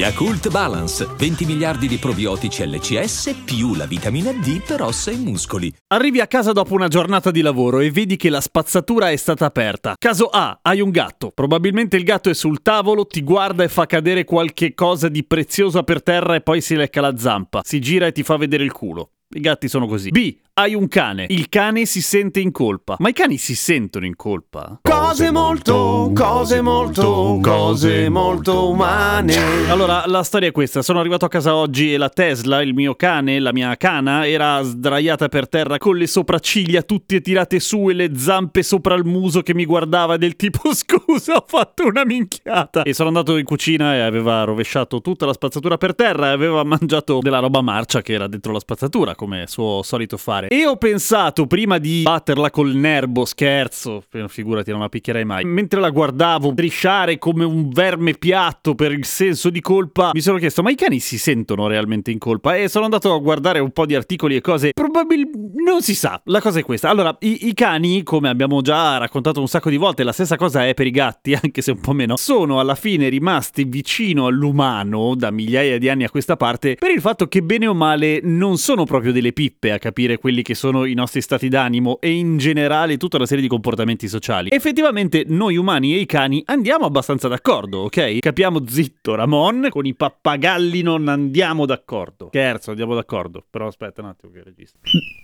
Yakult Balance, 20 miliardi di probiotici LCS più la vitamina D per ossa e muscoli. Arrivi a casa dopo una giornata di lavoro e vedi che la spazzatura è stata aperta. Caso A, hai un gatto. Probabilmente il gatto è sul tavolo, ti guarda e fa cadere qualche cosa di preziosa per terra e poi si lecca la zampa. Si gira e ti fa vedere il culo. I gatti sono così. B. Hai un cane. Il cane si sente in colpa. Ma i cani si sentono in colpa? Cose molto, cose molto, cose molto umane. Allora, la storia è questa. Sono arrivato a casa oggi e la Tesla, il mio cane, la mia cana, era sdraiata per terra con le sopracciglia tutte tirate su e le zampe sopra il muso che mi guardava del tipo scusa, ho fatto una minchiata. E sono andato in cucina e aveva rovesciato tutta la spazzatura per terra e aveva mangiato della roba marcia che era dentro la spazzatura come suo solito fare. E ho pensato prima di batterla col nervo, scherzo, figurati, non la picchierei mai. Mentre la guardavo strisciare come un verme piatto per il senso di colpa, mi sono chiesto: ma i cani si sentono realmente in colpa? E sono andato a guardare un po' di articoli e cose. Probabilmente non si sa. La cosa è questa. Allora, i, i cani, come abbiamo già raccontato un sacco di volte, la stessa cosa è per i gatti, anche se un po' meno, sono alla fine rimasti vicino all'umano da migliaia di anni a questa parte per il fatto che bene o male non sono proprio delle pippe a capire quelli che sono i nostri stati d'animo e in generale tutta una serie di comportamenti sociali. Effettivamente noi umani e i cani andiamo abbastanza d'accordo, ok? Capiamo zitto Ramon, con i pappagalli non andiamo d'accordo. Scherzo, andiamo d'accordo. Però aspetta un attimo che registro.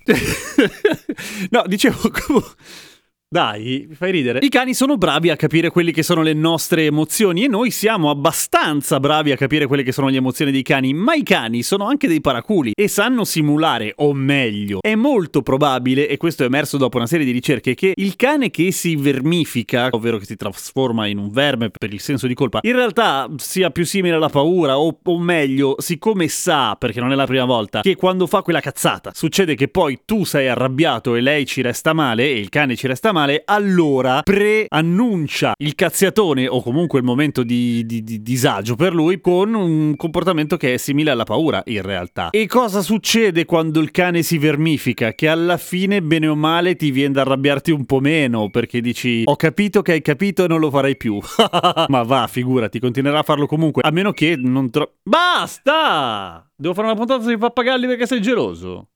no, dicevo comunque... Dai, mi fai ridere. I cani sono bravi a capire quelle che sono le nostre emozioni e noi siamo abbastanza bravi a capire quelle che sono le emozioni dei cani, ma i cani sono anche dei paraculi e sanno simulare, o meglio, è molto probabile, e questo è emerso dopo una serie di ricerche, che il cane che si vermifica, ovvero che si trasforma in un verme per il senso di colpa, in realtà sia più simile alla paura, o, o meglio, siccome sa, perché non è la prima volta, che quando fa quella cazzata succede che poi tu sei arrabbiato e lei ci resta male e il cane ci resta male, male, allora preannuncia il cazziatone o comunque il momento di, di, di, disagio per lui con un comportamento che è simile alla paura in realtà. E cosa succede quando il cane si vermifica? Che alla fine, bene o male, ti viene da arrabbiarti un po' meno perché dici ho capito che hai capito e non lo farai più. Ma va, figurati, continuerà a farlo comunque, a meno che non tro... Basta! Devo fare una puntata sui pappagalli perché sei geloso.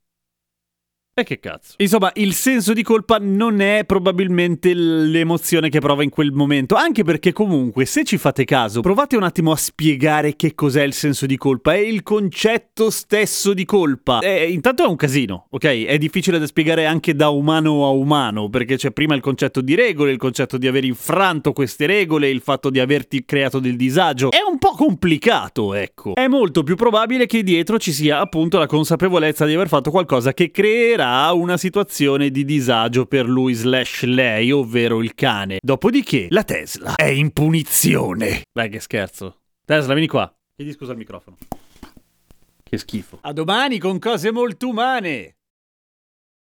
E che cazzo. Insomma, il senso di colpa non è probabilmente l'emozione che prova in quel momento, anche perché comunque, se ci fate caso, provate un attimo a spiegare che cos'è il senso di colpa, è il concetto stesso di colpa. Eh, intanto è un casino, ok? È difficile da spiegare anche da umano a umano, perché c'è prima il concetto di regole, il concetto di aver infranto queste regole, il fatto di averti creato del disagio. È un po' complicato, ecco. È molto più probabile che dietro ci sia appunto la consapevolezza di aver fatto qualcosa che creerà creerà una situazione di disagio per lui slash lei, ovvero il cane. Dopodiché la Tesla è in punizione. Dai che scherzo. Tesla, vieni qua. Chiedi scusa al microfono. Che schifo. A domani con cose molto umane.